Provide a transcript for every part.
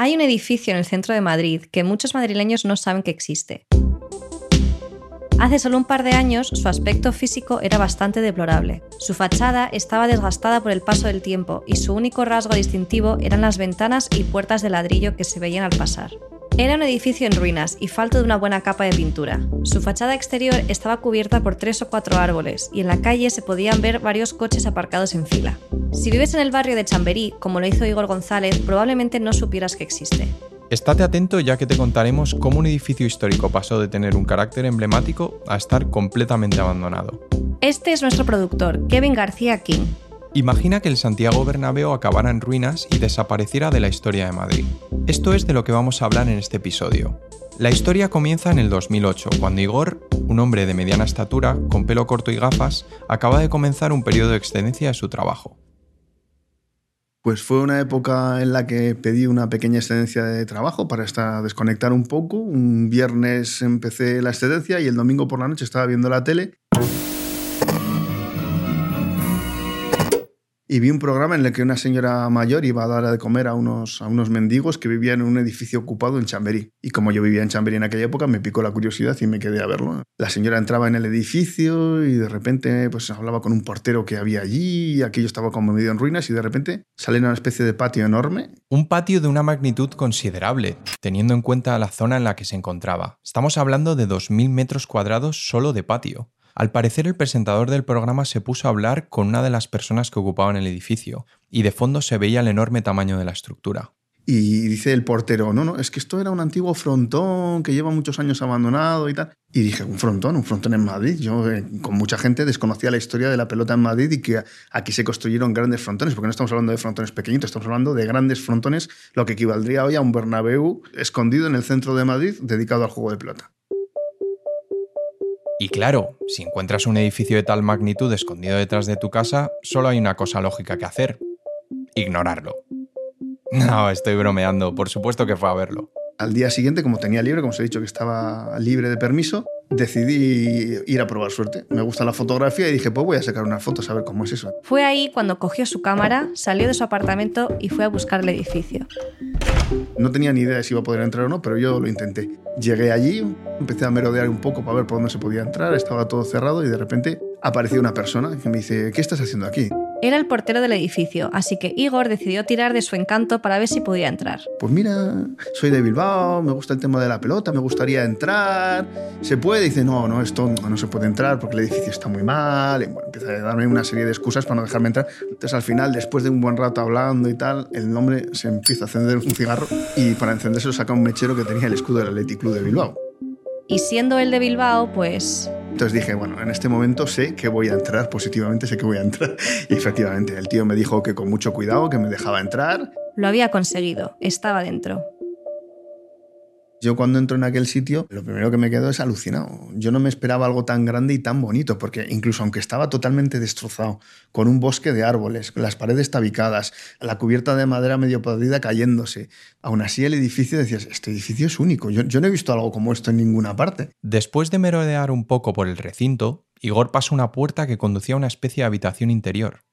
Hay un edificio en el centro de Madrid que muchos madrileños no saben que existe. Hace solo un par de años su aspecto físico era bastante deplorable. Su fachada estaba desgastada por el paso del tiempo y su único rasgo distintivo eran las ventanas y puertas de ladrillo que se veían al pasar. Era un edificio en ruinas y falto de una buena capa de pintura. Su fachada exterior estaba cubierta por tres o cuatro árboles y en la calle se podían ver varios coches aparcados en fila. Si vives en el barrio de Chamberí, como lo hizo Igor González, probablemente no supieras que existe. Estate atento ya que te contaremos cómo un edificio histórico pasó de tener un carácter emblemático a estar completamente abandonado. Este es nuestro productor, Kevin García King. Imagina que el Santiago Bernabéu acabara en ruinas y desapareciera de la historia de Madrid. Esto es de lo que vamos a hablar en este episodio. La historia comienza en el 2008, cuando Igor, un hombre de mediana estatura, con pelo corto y gafas, acaba de comenzar un periodo de excedencia de su trabajo. Pues fue una época en la que pedí una pequeña excedencia de trabajo para desconectar un poco. Un viernes empecé la excedencia y el domingo por la noche estaba viendo la tele y vi un programa en el que una señora mayor iba a dar de comer a unos, a unos mendigos que vivían en un edificio ocupado en Chamberí. Y como yo vivía en Chamberí en aquella época, me picó la curiosidad y me quedé a verlo. La señora entraba en el edificio y de repente pues, hablaba con un portero que había allí y aquello estaba como medio en ruinas y de repente sale una especie de patio enorme. Un patio de una magnitud considerable, teniendo en cuenta la zona en la que se encontraba. Estamos hablando de 2.000 metros cuadrados solo de patio. Al parecer el presentador del programa se puso a hablar con una de las personas que ocupaban el edificio, y de fondo se veía el enorme tamaño de la estructura. Y dice el portero, no, no, es que esto era un antiguo frontón que lleva muchos años abandonado y tal. Y dije, un frontón, un frontón en Madrid. Yo eh, con mucha gente desconocía la historia de la pelota en Madrid y que aquí se construyeron grandes frontones, porque no estamos hablando de frontones pequeñitos, estamos hablando de grandes frontones, lo que equivaldría hoy a un Bernabéu escondido en el centro de Madrid dedicado al juego de pelota. Y claro, si encuentras un edificio de tal magnitud escondido detrás de tu casa, solo hay una cosa lógica que hacer. Ignorarlo. No, estoy bromeando, por supuesto que fue a verlo. Al día siguiente, como tenía libre, como os he dicho que estaba libre de permiso, decidí ir a probar suerte. Me gusta la fotografía y dije, pues voy a sacar una foto, a ver cómo es eso. Fue ahí cuando cogió su cámara, salió de su apartamento y fue a buscar el edificio. No tenía ni idea de si iba a poder entrar o no, pero yo lo intenté. Llegué allí, empecé a merodear un poco para ver por dónde se podía entrar, estaba todo cerrado y de repente apareció una persona que me dice, ¿qué estás haciendo aquí? Era el portero del edificio, así que Igor decidió tirar de su encanto para ver si podía entrar. Pues mira, soy de Bilbao, me gusta el tema de la pelota, me gustaría entrar. ¿Se puede? dice, no, no, esto no se puede entrar porque el edificio está muy mal. Y bueno, empieza a darme una serie de excusas para no dejarme entrar. Entonces al final, después de un buen rato hablando y tal, el hombre se empieza a encender un cigarro y para encenderse lo saca un mechero que tenía el escudo del Athletic Club de Bilbao. Y siendo el de Bilbao, pues entonces dije, bueno, en este momento sé que voy a entrar, positivamente sé que voy a entrar. Y efectivamente, el tío me dijo que con mucho cuidado, que me dejaba entrar. Lo había conseguido, estaba dentro. Yo cuando entro en aquel sitio, lo primero que me quedo es alucinado. Yo no me esperaba algo tan grande y tan bonito, porque incluso aunque estaba totalmente destrozado, con un bosque de árboles, las paredes tabicadas, la cubierta de madera medio podrida cayéndose, aún así el edificio decías, este edificio es único. Yo, yo no he visto algo como esto en ninguna parte. Después de merodear un poco por el recinto, Igor pasó una puerta que conducía a una especie de habitación interior.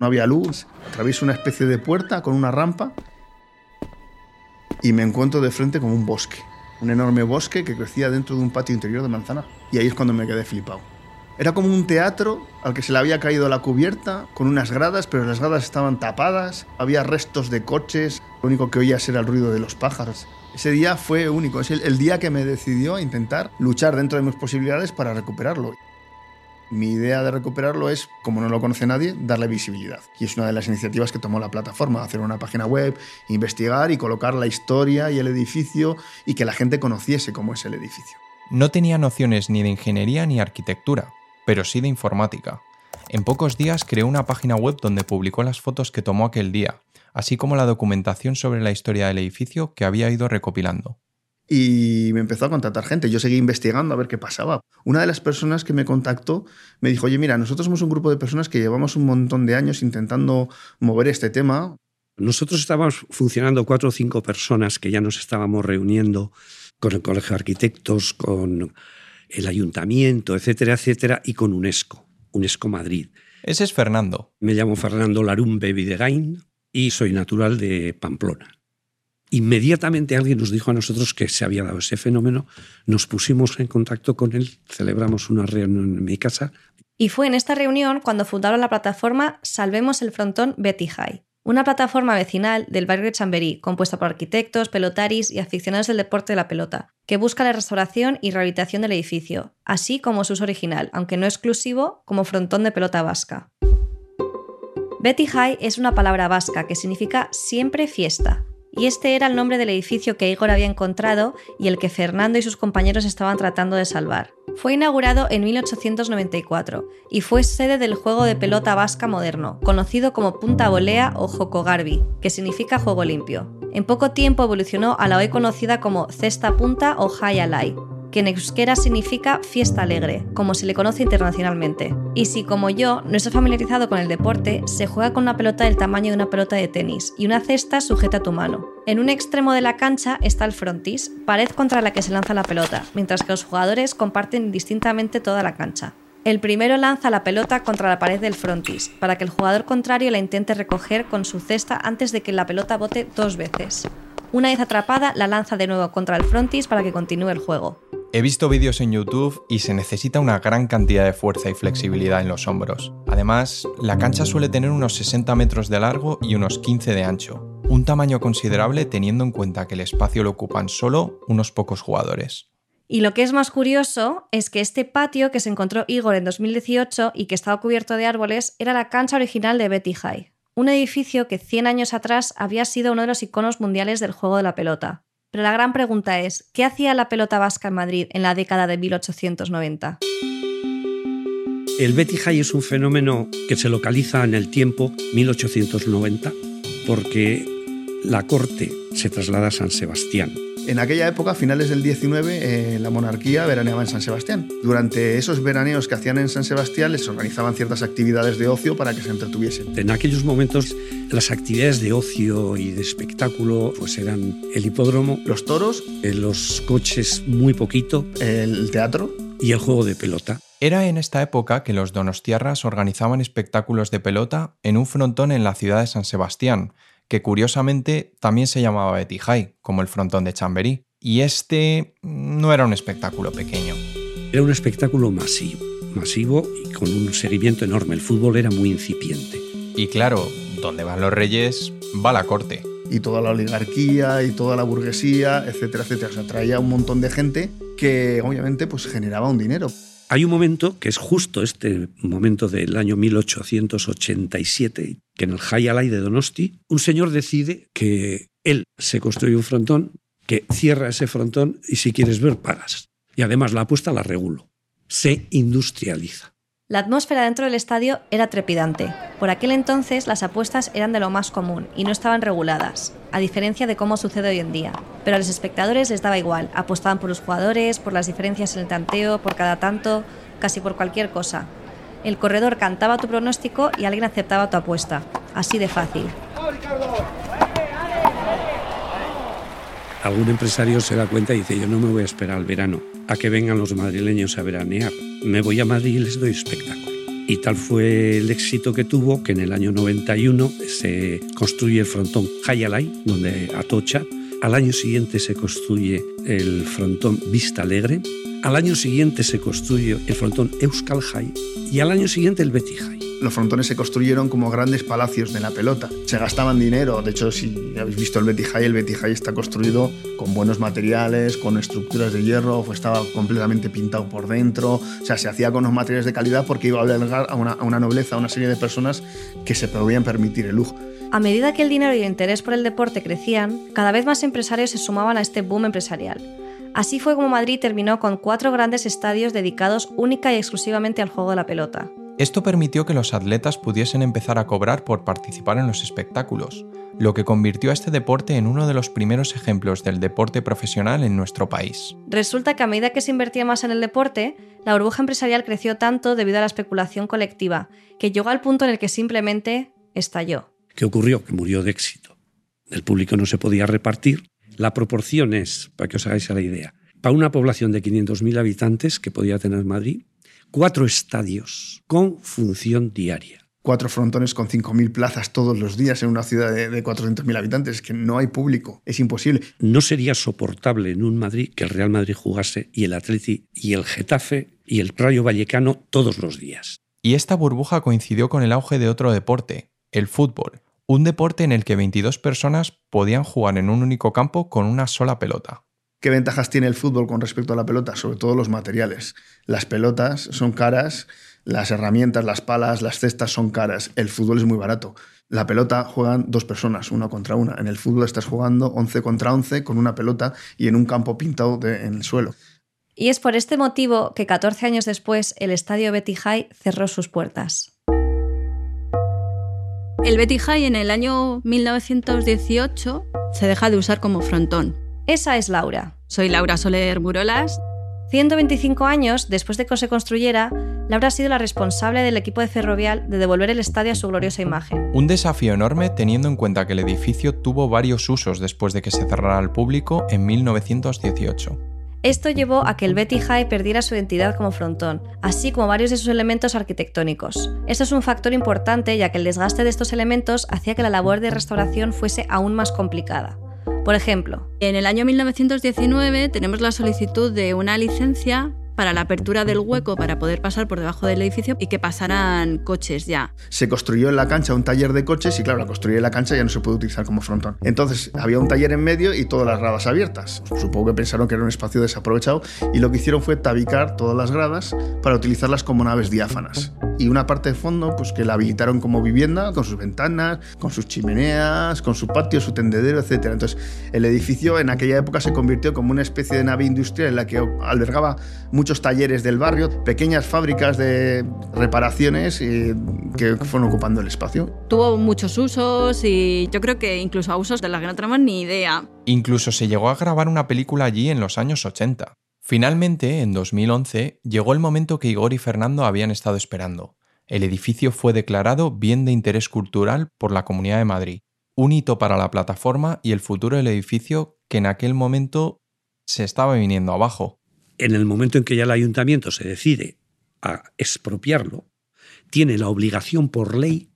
No había luz, atravieso una especie de puerta con una rampa y me encuentro de frente con un bosque, un enorme bosque que crecía dentro de un patio interior de manzana. Y ahí es cuando me quedé flipado. Era como un teatro al que se le había caído la cubierta con unas gradas, pero las gradas estaban tapadas, había restos de coches, lo único que oías era el ruido de los pájaros. Ese día fue único, es el, el día que me decidió a intentar luchar dentro de mis posibilidades para recuperarlo. Mi idea de recuperarlo es, como no lo conoce nadie, darle visibilidad. Y es una de las iniciativas que tomó la plataforma, hacer una página web, investigar y colocar la historia y el edificio y que la gente conociese cómo es el edificio. No tenía nociones ni de ingeniería ni arquitectura, pero sí de informática. En pocos días creó una página web donde publicó las fotos que tomó aquel día, así como la documentación sobre la historia del edificio que había ido recopilando y me empezó a contactar gente. Yo seguí investigando a ver qué pasaba. Una de las personas que me contactó me dijo, oye, mira, nosotros somos un grupo de personas que llevamos un montón de años intentando mover este tema. Nosotros estábamos funcionando cuatro o cinco personas que ya nos estábamos reuniendo con el Colegio de Arquitectos, con el Ayuntamiento, etcétera, etcétera, y con UNESCO, UNESCO Madrid. Ese es Fernando. Me llamo Fernando Larumbe Videgain y soy natural de Pamplona. Inmediatamente alguien nos dijo a nosotros que se había dado ese fenómeno, nos pusimos en contacto con él, celebramos una reunión en mi casa. Y fue en esta reunión cuando fundaron la plataforma Salvemos el Frontón Betty High, una plataforma vecinal del barrio de Chamberí, compuesta por arquitectos, pelotaris y aficionados del deporte de la pelota, que busca la restauración y rehabilitación del edificio, así como su uso original, aunque no exclusivo, como frontón de pelota vasca. Betty High es una palabra vasca que significa siempre fiesta, y este era el nombre del edificio que Igor había encontrado y el que Fernando y sus compañeros estaban tratando de salvar. Fue inaugurado en 1894 y fue sede del juego de pelota vasca moderno, conocido como Punta Volea o Jocogarbi, que significa juego limpio. En poco tiempo evolucionó a la hoy conocida como Cesta Punta o Hayalai, que en euskera significa fiesta alegre, como se le conoce internacionalmente. Y si, como yo, no está familiarizado con el deporte, se juega con una pelota del tamaño de una pelota de tenis y una cesta sujeta a tu mano. En un extremo de la cancha está el frontis, pared contra la que se lanza la pelota, mientras que los jugadores comparten distintamente toda la cancha. El primero lanza la pelota contra la pared del frontis, para que el jugador contrario la intente recoger con su cesta antes de que la pelota bote dos veces. Una vez atrapada, la lanza de nuevo contra el frontis para que continúe el juego. He visto vídeos en YouTube y se necesita una gran cantidad de fuerza y flexibilidad en los hombros. Además, la cancha suele tener unos 60 metros de largo y unos 15 de ancho, un tamaño considerable teniendo en cuenta que el espacio lo ocupan solo unos pocos jugadores. Y lo que es más curioso es que este patio que se encontró Igor en 2018 y que estaba cubierto de árboles era la cancha original de Betty High un edificio que 100 años atrás había sido uno de los iconos mundiales del juego de la pelota. Pero la gran pregunta es, ¿qué hacía la pelota vasca en Madrid en la década de 1890? El Betty High es un fenómeno que se localiza en el tiempo 1890 porque la corte se traslada a San Sebastián en aquella época, a finales del 19, eh, la monarquía veraneaba en San Sebastián. Durante esos veraneos que hacían en San Sebastián les organizaban ciertas actividades de ocio para que se entretuviesen. En aquellos momentos las actividades de ocio y de espectáculo pues eran el hipódromo, los toros, eh, los coches muy poquito, el teatro y el juego de pelota. Era en esta época que los donostiarras organizaban espectáculos de pelota en un frontón en la ciudad de San Sebastián, que curiosamente también se llamaba Betty High, como el frontón de Chamberí. Y este no era un espectáculo pequeño. Era un espectáculo masivo, masivo y con un seguimiento enorme. El fútbol era muy incipiente. Y claro, donde van los reyes, va la corte. Y toda la oligarquía y toda la burguesía, etcétera, etcétera. O sea, traía un montón de gente que obviamente pues generaba un dinero. Hay un momento, que es justo este momento del año 1887, que en el Hayalay de Donosti, un señor decide que él se construye un frontón, que cierra ese frontón y si quieres ver, pagas. Y además la apuesta la regulo. Se industrializa. La atmósfera dentro del estadio era trepidante. Por aquel entonces las apuestas eran de lo más común y no estaban reguladas, a diferencia de cómo sucede hoy en día. Pero a los espectadores les daba igual, apostaban por los jugadores, por las diferencias en el tanteo, por cada tanto, casi por cualquier cosa. El corredor cantaba tu pronóstico y alguien aceptaba tu apuesta. Así de fácil. Algún empresario se da cuenta y dice, yo no me voy a esperar al verano a que vengan los madrileños a veranear me voy a Madrid y les doy espectáculo. Y tal fue el éxito que tuvo que en el año 91 se construye el frontón Hayalay, donde atocha. Al año siguiente se construye el frontón Vista Alegre. Al año siguiente se construye el frontón Euskal High. Y al año siguiente el High los frontones se construyeron como grandes palacios de la pelota. Se gastaban dinero, de hecho si habéis visto el High, el High está construido con buenos materiales, con estructuras de hierro, estaba completamente pintado por dentro, o sea, se hacía con unos materiales de calidad porque iba a albergar a una, a una nobleza, a una serie de personas que se podían permitir el lujo. A medida que el dinero y el interés por el deporte crecían, cada vez más empresarios se sumaban a este boom empresarial. Así fue como Madrid terminó con cuatro grandes estadios dedicados única y exclusivamente al juego de la pelota. Esto permitió que los atletas pudiesen empezar a cobrar por participar en los espectáculos, lo que convirtió a este deporte en uno de los primeros ejemplos del deporte profesional en nuestro país. Resulta que a medida que se invertía más en el deporte, la burbuja empresarial creció tanto debido a la especulación colectiva, que llegó al punto en el que simplemente estalló. ¿Qué ocurrió? Que murió de éxito. El público no se podía repartir. La proporción es, para que os hagáis la idea, para una población de 500.000 habitantes que podía tener Madrid, cuatro estadios con función diaria. cuatro frontones con 5.000 plazas todos los días en una ciudad de, de 400.000 habitantes. Es que no hay público, es imposible. No sería soportable en un Madrid que el Real Madrid jugase y el Atleti y el Getafe y el Rayo Vallecano todos los días. Y esta burbuja coincidió con el auge de otro deporte, el fútbol, un deporte en el que 22 personas podían jugar en un único campo con una sola pelota. ¿Qué ventajas tiene el fútbol con respecto a la pelota? Sobre todo los materiales. Las pelotas son caras, las herramientas, las palas, las cestas son caras. El fútbol es muy barato. La pelota juegan dos personas, una contra una. En el fútbol estás jugando 11 contra 11 con una pelota y en un campo pintado de- en el suelo. Y es por este motivo que 14 años después el estadio Betty High cerró sus puertas. El Betty High en el año 1918 se deja de usar como frontón. Esa es Laura. Soy Laura Soler Burolas. 125 años después de que se construyera, Laura ha sido la responsable del equipo de Ferrovial de devolver el estadio a su gloriosa imagen. Un desafío enorme teniendo en cuenta que el edificio tuvo varios usos después de que se cerrara al público en 1918. Esto llevó a que el Betty High perdiera su identidad como frontón, así como varios de sus elementos arquitectónicos. Esto es un factor importante ya que el desgaste de estos elementos hacía que la labor de restauración fuese aún más complicada. Por ejemplo, En el año 1919 tenemos la solicitud de una licencia para la apertura del hueco para poder pasar por debajo del edificio y que pasaran coches ya. Se construyó en la cancha un taller de coches y claro, la construir en la cancha ya no se puede utilizar como frontón. Entonces había un taller en medio y todas las gradas abiertas. Supongo que pensaron que era un espacio desaprovechado y lo que hicieron fue tabicar todas las gradas para utilizarlas como naves diáfanas. Y una parte de fondo, pues que la habilitaron como vivienda, con sus ventanas, con sus chimeneas, con su patio, su tendedero, etc. Entonces el edificio en aquella época se convirtió como una especie de nave industrial en la que albergaba muchos talleres del barrio, pequeñas fábricas de reparaciones eh, que fueron ocupando el espacio. Tuvo muchos usos y yo creo que incluso a usos de los que no tenemos ni idea. Incluso se llegó a grabar una película allí en los años 80. Finalmente, en 2011, llegó el momento que Igor y Fernando habían estado esperando. El edificio fue declarado bien de interés cultural por la Comunidad de Madrid, un hito para la plataforma y el futuro del edificio que en aquel momento se estaba viniendo abajo. En el momento en que ya el ayuntamiento se decide a expropiarlo, tiene la obligación por ley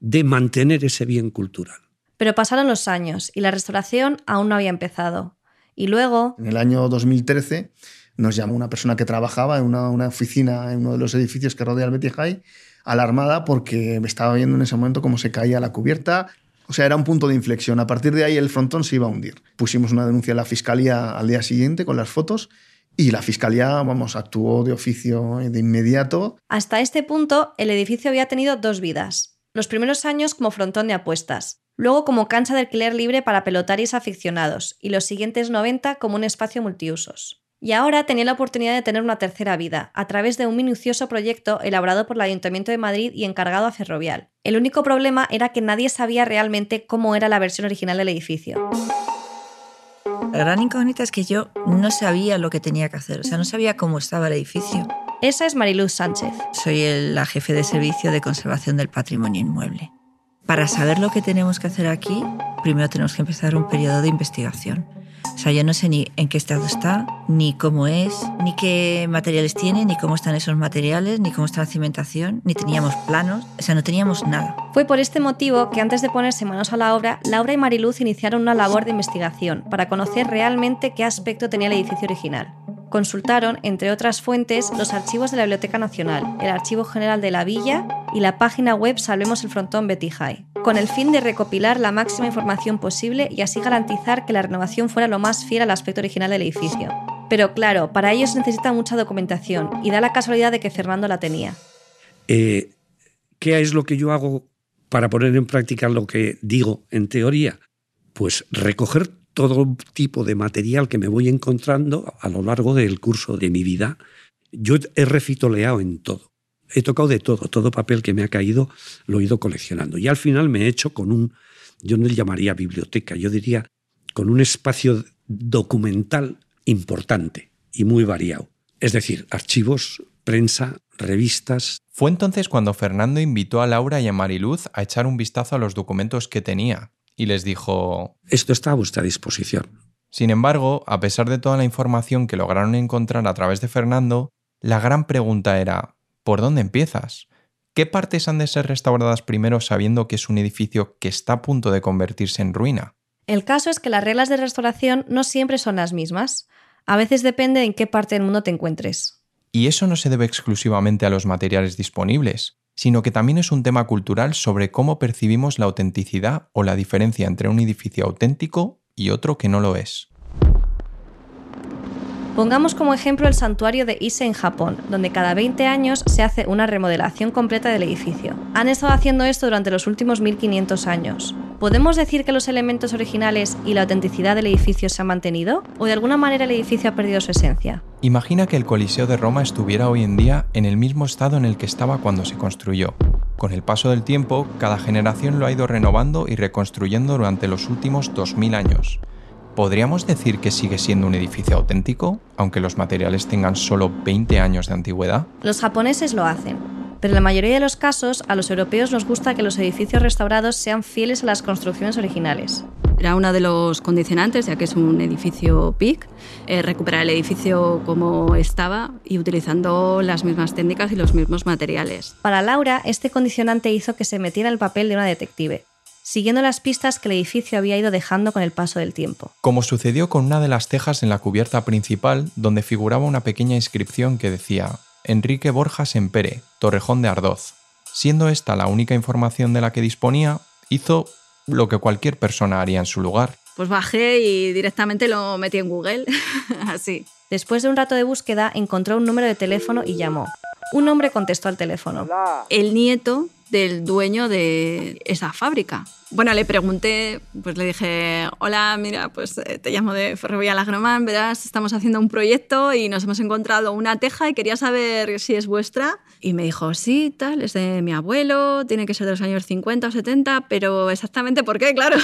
de mantener ese bien cultural. pero pasaron los años y la restauración aún no había empezado. Y luego, En el año 2013 nos llamó una persona que trabajaba en una, una oficina en uno de los edificios que rodea el Betty High, alarmada porque estaba viendo en ese momento cómo se caía la cubierta. O sea, era un punto de inflexión. A partir de ahí el frontón se iba a hundir. Pusimos una denuncia a la fiscalía al día siguiente con las fotos y la fiscalía, vamos, actuó de oficio de inmediato. hasta este punto, el edificio había tenido dos vidas. Los primeros años como frontón de apuestas, luego como cancha de alquiler libre para pelotaris aficionados y los siguientes 90 como un espacio multiusos. Y ahora tenía la oportunidad de tener una tercera vida, a través de un minucioso proyecto elaborado por el Ayuntamiento de Madrid y encargado a Ferrovial. El único problema era que nadie sabía realmente cómo era la versión original del edificio. La gran incógnita es que yo no sabía lo que tenía que hacer, o sea, no sabía cómo estaba el edificio. Esa es Mariluz Sánchez. Soy el- la jefe de servicio de conservación del patrimonio inmueble. Para saber lo que tenemos que hacer aquí, primero tenemos que empezar un periodo de investigación. O sea, yo no sé ni en qué estado está, ni cómo es, ni qué materiales tiene, ni cómo están esos materiales, ni cómo está la cimentación, ni teníamos planos, o sea, no teníamos nada. Fue por este motivo que antes de ponerse manos a la obra, Laura y Mariluz iniciaron una labor de investigación para conocer realmente qué aspecto tenía el edificio original. Consultaron, entre otras fuentes, los archivos de la Biblioteca Nacional, el Archivo General de la Villa y la página web Salvemos el Frontón High, con el fin de recopilar la máxima información posible y así garantizar que la renovación fuera lo más fiel al aspecto original del edificio. Pero claro, para ello se necesita mucha documentación y da la casualidad de que Fernando la tenía. Eh, ¿Qué es lo que yo hago para poner en práctica lo que digo en teoría? Pues recoger todo tipo de material que me voy encontrando a lo largo del curso de mi vida. Yo he refitoleado en todo. He tocado de todo, todo papel que me ha caído lo he ido coleccionando. Y al final me he hecho con un, yo no le llamaría biblioteca, yo diría con un espacio documental importante y muy variado. Es decir, archivos, prensa, revistas, Fue entonces cuando Fernando invitó a Laura y a Mariluz a echar un vistazo a los documentos que tenía y les dijo, Esto está a vuestra disposición. Sin embargo, a pesar de toda la información que lograron encontrar a través de Fernando, la gran pregunta era, ¿por dónde empiezas? ¿Qué ¿Qué partes han de ser restauradas primero sabiendo que es un edificio que está a punto de convertirse en ruina? El caso es que las reglas de restauración no siempre son las mismas. A veces depende en qué parte del mundo te encuentres. Y eso no se debe exclusivamente a los materiales disponibles, sino que también es un tema cultural sobre cómo percibimos la autenticidad o la diferencia entre un edificio auténtico y otro que no lo es. Pongamos como ejemplo el santuario de Ise en Japón, donde cada 20 años se hace una remodelación completa del edificio. Han estado haciendo esto durante los últimos 1500 años. ¿Podemos decir que los elementos originales y la autenticidad del edificio se han mantenido? ¿O de alguna manera el edificio ha perdido su esencia? Imagina que el Coliseo de Roma estuviera hoy en día en el mismo estado en el que estaba cuando se construyó. Con el paso del tiempo, cada generación lo ha ido renovando y reconstruyendo durante los últimos 2000 años. ¿Podríamos decir que sigue siendo un edificio auténtico, aunque los materiales tengan solo 20 años de antigüedad? Los japoneses lo hacen, pero en la mayoría de los casos a los europeos nos gusta que los edificios restaurados sean fieles a las construcciones originales. Era uno de los condicionantes, ya que es un edificio PIC, eh, recuperar el edificio como estaba y utilizando las mismas técnicas y los mismos materiales. Para Laura, este condicionante hizo que se metiera el papel de una detective, siguiendo las pistas que el edificio había ido dejando con el paso del tiempo. Como sucedió con una de las tejas en la cubierta principal, donde figuraba una pequeña inscripción que decía Enrique Borjas Empere, Torrejón de Ardoz. Siendo esta la única información de la que disponía, hizo lo que cualquier persona haría en su lugar. Pues bajé y directamente lo metí en Google, así. Después de un rato de búsqueda, encontró un número de teléfono y llamó. Un hombre contestó al teléfono. El nieto del dueño de esa fábrica. Bueno, le pregunté, pues le dije, hola, mira, pues eh, te llamo de Ferrovía Lagromán, verás, estamos haciendo un proyecto y nos hemos encontrado una teja y quería saber si es vuestra. Y me dijo, sí, tal, es de mi abuelo, tiene que ser de los años 50 o 70, pero exactamente por qué, claro,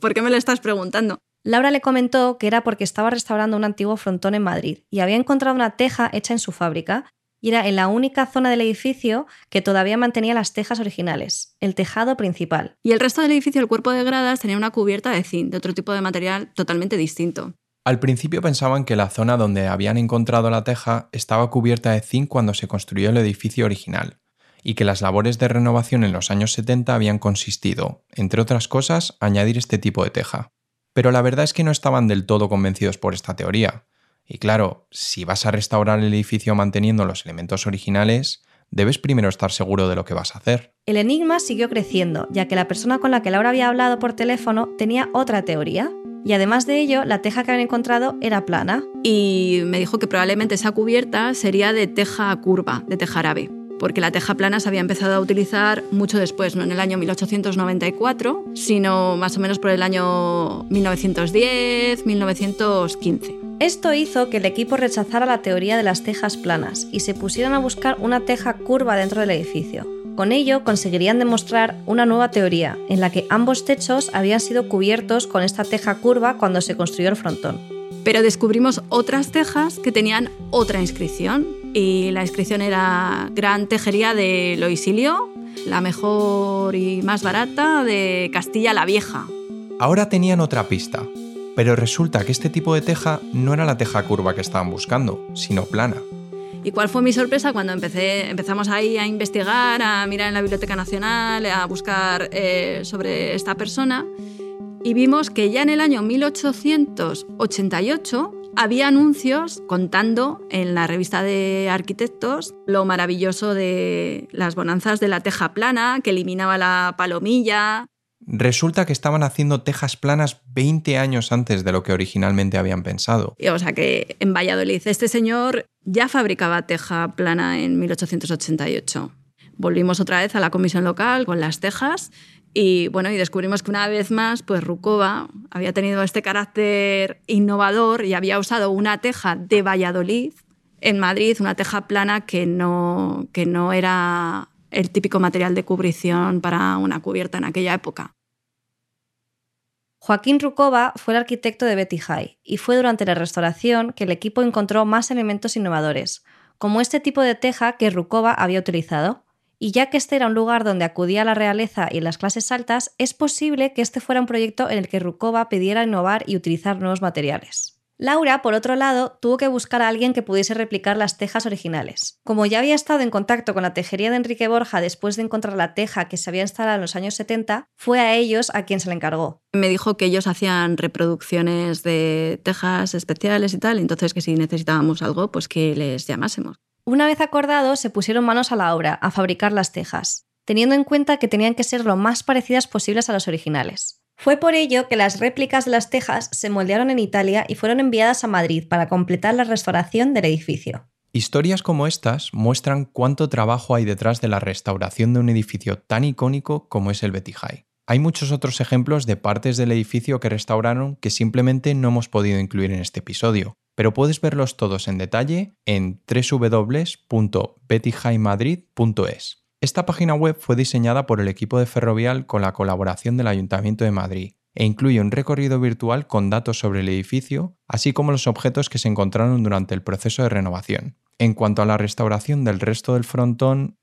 ¿por qué me lo estás preguntando? Laura le comentó que era porque estaba restaurando un antiguo frontón en Madrid y había encontrado una teja hecha en su fábrica y era en la única zona del edificio que todavía mantenía las tejas originales, el tejado principal. Y el resto del edificio, el cuerpo de gradas, tenía una cubierta de zinc, de otro tipo de material totalmente distinto. Al principio pensaban que la zona donde habían encontrado la teja estaba cubierta de zinc cuando se construyó el edificio original, y que las labores de renovación en los años 70 habían consistido, entre otras cosas, añadir este tipo de teja. Pero la verdad es que no estaban del todo convencidos por esta teoría, y claro, si vas a restaurar el edificio manteniendo los elementos originales, debes primero estar seguro de lo que vas a hacer. El enigma siguió creciendo, ya que la persona con la que Laura había hablado por teléfono tenía otra teoría. Y además de ello, la teja que habían encontrado era plana. Y me dijo que probablemente esa cubierta sería de teja curva, de teja árabe porque la teja plana se había empezado a utilizar mucho después, no en el año 1894, sino más o menos por el año 1910, 1915. Esto hizo que el equipo rechazara la teoría de las tejas planas y se pusieran a buscar una teja curva dentro del edificio. Con ello conseguirían demostrar una nueva teoría, en la que ambos techos habían sido cubiertos con esta teja curva cuando se construyó el frontón. Pero descubrimos otras tejas que tenían otra inscripción, y la inscripción era Gran Tejería de Loisilio, la mejor y más barata de Castilla la Vieja. Ahora tenían otra pista, pero resulta que este tipo de teja no era la teja curva que estaban buscando, sino plana. ¿Y cuál fue mi sorpresa cuando empecé, empezamos ahí a investigar, a mirar en la Biblioteca Nacional, a buscar eh, sobre esta persona? Y vimos que ya en el año 1888 había anuncios contando en la revista de arquitectos lo maravilloso de las bonanzas de la teja plana, que eliminaba la palomilla, Resulta que estaban haciendo tejas planas 20 años antes de lo que originalmente habían pensado. O sea que en Valladolid este señor ya fabricaba teja plana en 1888. Volvimos otra vez a la comisión local con las tejas y bueno, y descubrimos que una vez más, pues Rukova había tenido este carácter innovador y había usado una teja de Valladolid en Madrid, una teja plana que no, que no era el típico material de cubrición para una cubierta en aquella época. Joaquín Rukova fue el arquitecto de Betty High y fue durante la restauración que el equipo encontró más elementos innovadores, como este tipo de teja que Rukova había utilizado. Y ya que este era un lugar donde acudía la realeza y las clases altas, es posible que este fuera un proyecto en el que Rukova pidiera innovar y utilizar nuevos materiales. Laura, por otro lado, tuvo que buscar a alguien que pudiese replicar las tejas originales. Como ya había estado en contacto con la tejería de Enrique Borja después de encontrar la teja que se había instalado en los años 70, fue a ellos a quien se le encargó. Me dijo que ellos hacían reproducciones de tejas especiales y tal, entonces que si necesitábamos algo, pues que les llamásemos. Una vez acordado, se pusieron manos a la obra, a fabricar las tejas, teniendo en cuenta que tenían que ser lo más parecidas posibles a las originales. Fue por ello que las réplicas de las tejas se moldearon en Italia y fueron enviadas a Madrid para completar la restauración del edificio. Historias como estas muestran cuánto trabajo hay detrás de la restauración de un edificio tan icónico como es el High. Hay muchos otros ejemplos de partes del edificio que restauraron que simplemente no hemos podido incluir en este episodio, pero puedes verlos todos en detalle en www.bettyhighmadrid.es. Esta página web fue diseñada por el equipo de Ferrovial con la colaboración del Ayuntamiento de Madrid e incluye un recorrido virtual con datos sobre el edificio, así como los objetos que se encontraron durante el proceso de renovación. En cuanto a la restauración del resto del frontón,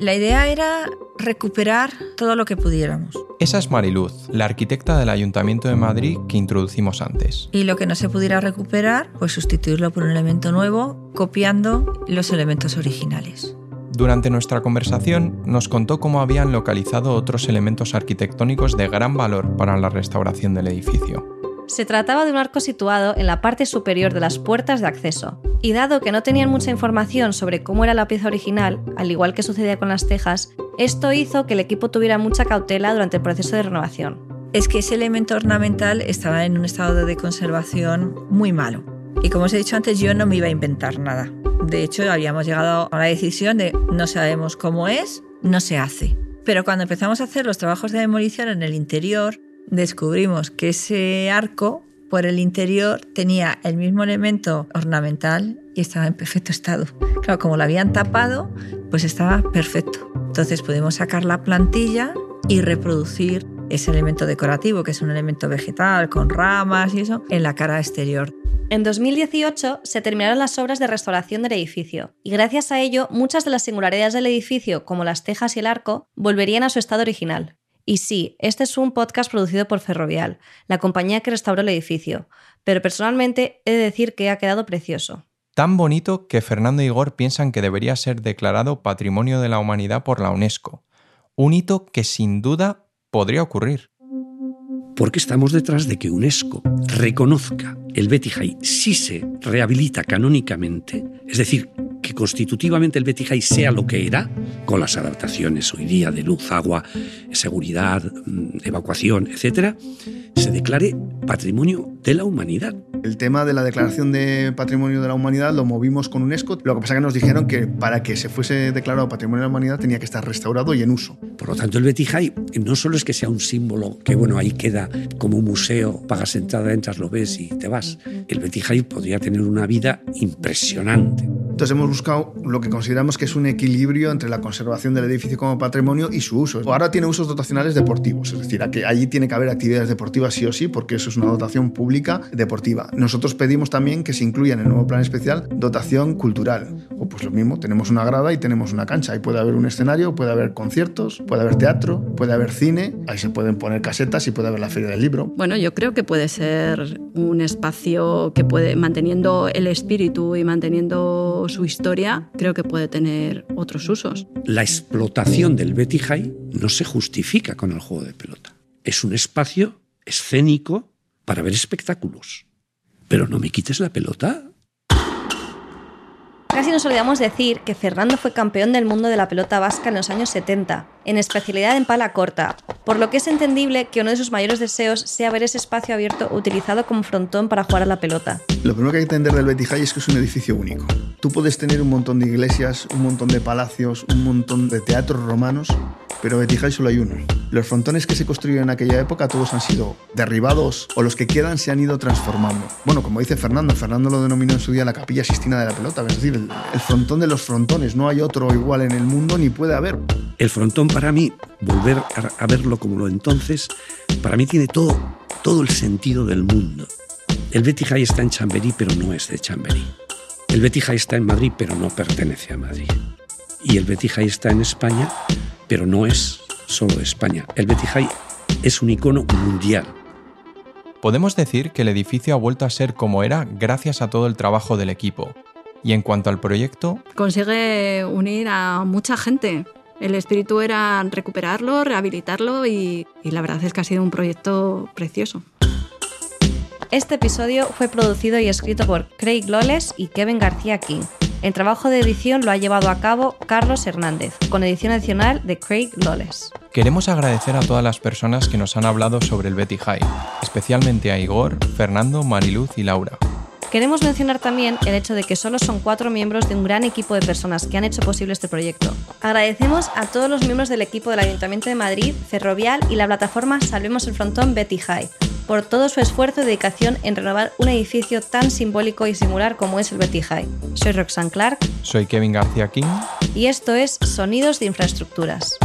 la idea era recuperar todo lo que pudiéramos. Esa es Mariluz, la arquitecta del Ayuntamiento de Madrid que introducimos antes. Y lo que no se pudiera recuperar, pues sustituirlo por un elemento nuevo, copiando los elementos originales. Durante nuestra conversación nos contó cómo habían localizado otros elementos arquitectónicos de gran valor para la restauración del edificio. Se trataba de un arco situado en la parte superior de las puertas de acceso, y dado que no tenían mucha información sobre cómo era la pieza original, al igual que sucedía con las tejas, esto hizo que el equipo tuviera mucha cautela durante el proceso de renovación. Es que ese elemento ornamental estaba en un estado de conservación muy malo. Y como os he dicho antes, yo no me iba a inventar nada. De hecho, habíamos llegado a la decisión de no sabemos cómo es, no se hace. Pero cuando empezamos a hacer los trabajos de demolición en el interior, descubrimos que ese arco por el interior tenía el mismo elemento ornamental y estaba en perfecto estado. Claro, como lo habían tapado, pues estaba perfecto. Entonces pudimos sacar la plantilla y reproducir ese elemento decorativo, que es un elemento vegetal con ramas y eso, en la cara exterior. En 2018 se terminaron las obras de restauración del edificio y gracias a ello muchas de las singularidades del edificio, como las tejas y el arco, volverían a su estado original. Y sí, este es un podcast producido por Ferrovial, la compañía que restauró el edificio, pero personalmente he de decir que ha quedado precioso. Tan bonito que Fernando y Igor piensan que debería ser declarado Patrimonio de la Humanidad por la UNESCO, un hito que sin duda podría ocurrir. Porque estamos detrás de que UNESCO reconozca el Betty High si se rehabilita canónicamente, es decir, que constitutivamente el Betty High sea lo que era, con las adaptaciones hoy día de luz, agua, seguridad, mm, evacuación, etc., se declare patrimonio de la humanidad. El tema de la declaración de patrimonio de la humanidad lo movimos con UNESCO. Lo que pasa es que nos dijeron que para que se fuese declarado patrimonio de la humanidad tenía que estar restaurado y en uso. Por lo tanto, el High no solo es que sea un símbolo que, bueno, ahí queda como un museo, pagas entrada, entras, lo ves y te vas. El High podría tener una vida impresionante. Entonces hemos buscado lo que consideramos que es un equilibrio entre la conservación del edificio como patrimonio y su uso. Ahora tiene usos dotacionales deportivos, es decir, que allí tiene que haber actividades deportivas sí o sí, porque eso es una dotación pública deportiva. Nosotros pedimos también que se incluya en el nuevo plan especial dotación cultural. O pues lo mismo, tenemos una grada y tenemos una cancha. Ahí puede haber un escenario, puede haber conciertos, puede haber teatro, puede haber cine, ahí se pueden poner casetas y puede haber la feria del libro. Bueno, yo creo que puede ser un espacio que puede, manteniendo el espíritu y manteniendo su historia, creo que puede tener otros usos. La explotación del Betty High no se justifica con el juego de pelota. Es un espacio escénico para ver espectáculos. Pero no me quites la pelota. Casi nos olvidamos decir que Fernando fue campeón del mundo de la pelota vasca en los años 70, en especialidad en pala corta, por lo que es entendible que uno de sus mayores deseos sea ver ese espacio abierto utilizado como frontón para jugar a la pelota. Lo primero que hay que entender del Betty High es que es un edificio único. Tú puedes tener un montón de iglesias, un montón de palacios, un montón de teatros romanos, pero Betty High solo hay uno. Los frontones que se construyeron en aquella época todos han sido derribados o los que quedan se han ido transformando. Bueno, como dice Fernando, Fernando lo denominó en su día la capilla sistina de la pelota, es decir, el, el frontón de los frontones. No hay otro igual en el mundo ni puede haber. El frontón para mí, volver a, verlo como lo entonces, para mí tiene todo, todo el sentido del mundo. El Betty High está en Chamberí, pero no es de Chamberí. El Betty High está en Madrid, pero no pertenece a Madrid. Y el Betty High está en España, pero no es solo de España. El Betty High es un icono mundial. Podemos decir que el edificio ha vuelto a ser como era gracias a todo el trabajo del equipo. Y en cuanto al proyecto, Consigue unir a mucha gente. El espíritu era recuperarlo, rehabilitarlo y, y la verdad es que ha sido un proyecto precioso. Este episodio fue producido y escrito por Craig Loles y Kevin García King. El trabajo de edición lo ha llevado a cabo Carlos Hernández, con edición adicional de Craig Loles. queremos agradecer a todas las personas que nos han hablado sobre el Betty High, especialmente a Igor, Fernando, Mariluz y Laura. Queremos mencionar también el hecho de que solo son cuatro miembros de un gran equipo de personas que han hecho posible este proyecto. Agradecemos a todos los miembros del equipo del Ayuntamiento de Madrid, Ferrovial y la plataforma Salvemos el Frontón Betty High por todo su esfuerzo y dedicación en renovar un edificio tan simbólico y singular como es el Betty High. Soy Roxanne Clark Soy Kevin García King y esto es Sonidos de Infraestructuras.